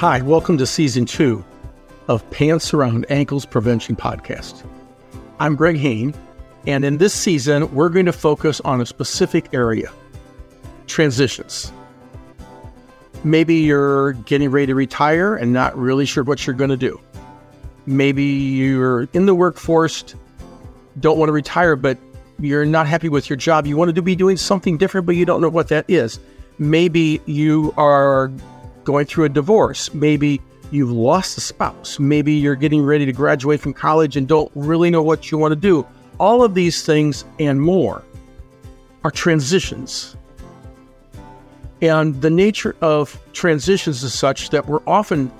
Hi, welcome to season two of Pants Around Ankles Prevention Podcast. I'm Greg Hain, and in this season, we're going to focus on a specific area transitions. Maybe you're getting ready to retire and not really sure what you're going to do. Maybe you're in the workforce, don't want to retire, but you're not happy with your job. You want to be doing something different, but you don't know what that is. Maybe you are going through a divorce. Maybe you've lost a spouse. Maybe you're getting ready to graduate from college and don't really know what you want to do. All of these things and more are transitions. And the nature of transitions is such that we're often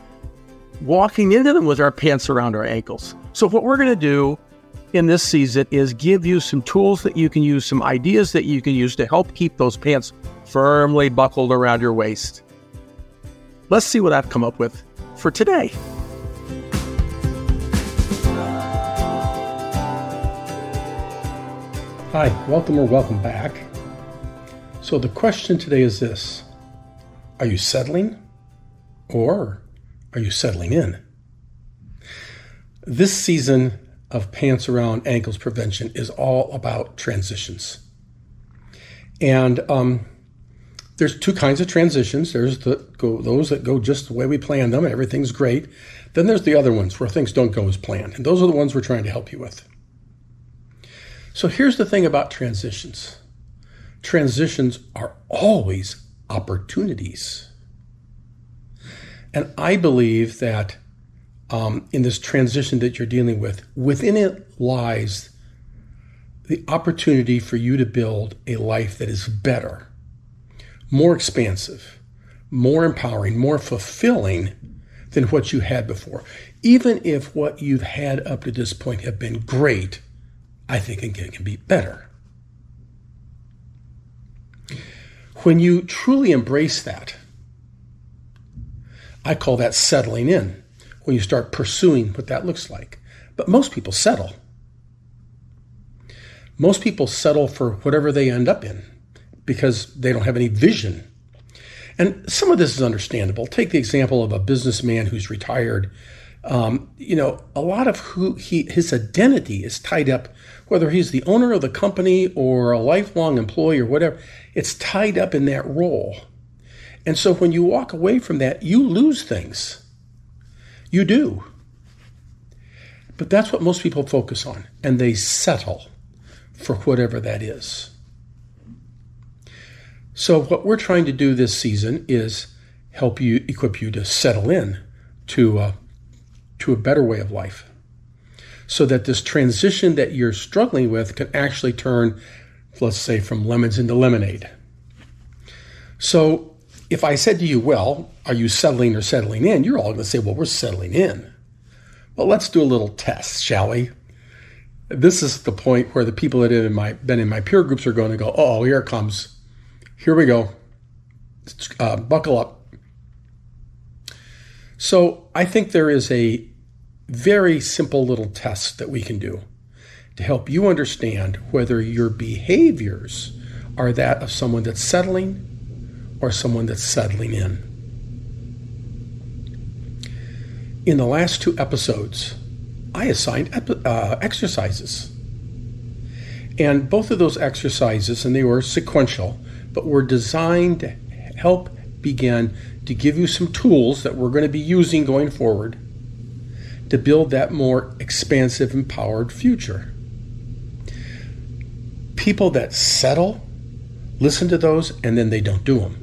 walking into them with our pants around our ankles. So, what we're going to do in this season is give you some tools that you can use, some ideas that you can use to help keep those pants firmly buckled around your waist. Let's see what I've come up with for today. Hi, welcome or welcome back. So, the question today is this Are you settling or are you settling in? This season of Pants Around Ankles Prevention is all about transitions. And um, there's two kinds of transitions. There's the go, those that go just the way we planned them and everything's great. Then there's the other ones where things don't go as planned. And those are the ones we're trying to help you with. So here's the thing about transitions transitions are always opportunities. And I believe that um, in this transition that you're dealing with, within it lies the opportunity for you to build a life that is better more expansive, more empowering, more fulfilling than what you had before. Even if what you've had up to this point have been great, I think it can be better. When you truly embrace that, I call that settling in, when you start pursuing what that looks like. But most people settle. Most people settle for whatever they end up in because they don't have any vision. And some of this is understandable. Take the example of a businessman who's retired. Um, you know, a lot of who he his identity is tied up, whether he's the owner of the company or a lifelong employee or whatever. It's tied up in that role. And so when you walk away from that, you lose things. You do. But that's what most people focus on, and they settle for whatever that is. So, what we're trying to do this season is help you, equip you to settle in to, uh, to a better way of life. So that this transition that you're struggling with can actually turn, let's say, from lemons into lemonade. So, if I said to you, well, are you settling or settling in? You're all going to say, well, we're settling in. Well, let's do a little test, shall we? This is the point where the people that have been in my peer groups are going to go, oh, here comes here we go. Uh, buckle up. So, I think there is a very simple little test that we can do to help you understand whether your behaviors are that of someone that's settling or someone that's settling in. In the last two episodes, I assigned uh, exercises. And both of those exercises, and they were sequential, but were designed to help begin to give you some tools that we're going to be using going forward to build that more expansive, empowered future. People that settle listen to those and then they don't do them.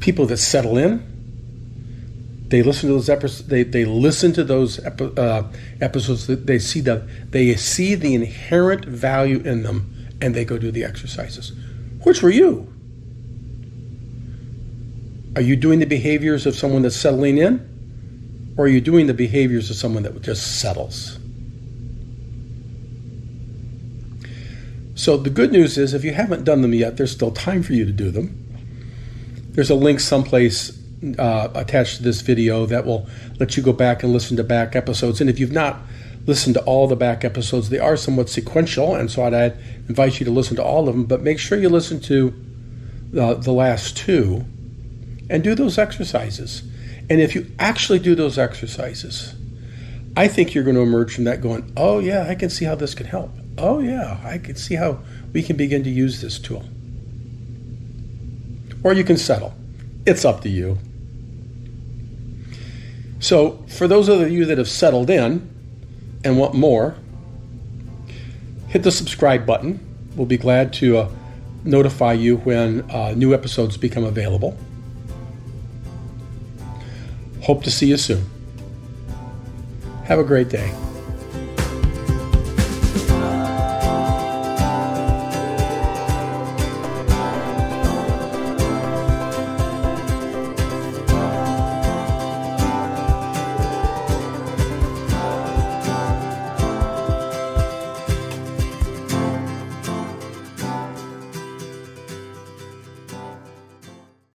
People that settle in, they listen to those episodes. They, they listen to those epi- uh, episodes. They see the they see the inherent value in them and they go do the exercises. Which were you? Are you doing the behaviors of someone that's settling in? Or are you doing the behaviors of someone that just settles? So the good news is if you haven't done them yet, there's still time for you to do them. There's a link someplace uh, attached to this video that will let you go back and listen to back episodes. And if you've not listen to all the back episodes. They are somewhat sequential, and so I'd invite you to listen to all of them, but make sure you listen to the, the last two and do those exercises. And if you actually do those exercises, I think you're going to emerge from that going, oh, yeah, I can see how this can help. Oh, yeah, I can see how we can begin to use this tool. Or you can settle. It's up to you. So, for those of you that have settled in and want more, hit the subscribe button. We'll be glad to uh, notify you when uh, new episodes become available. Hope to see you soon. Have a great day.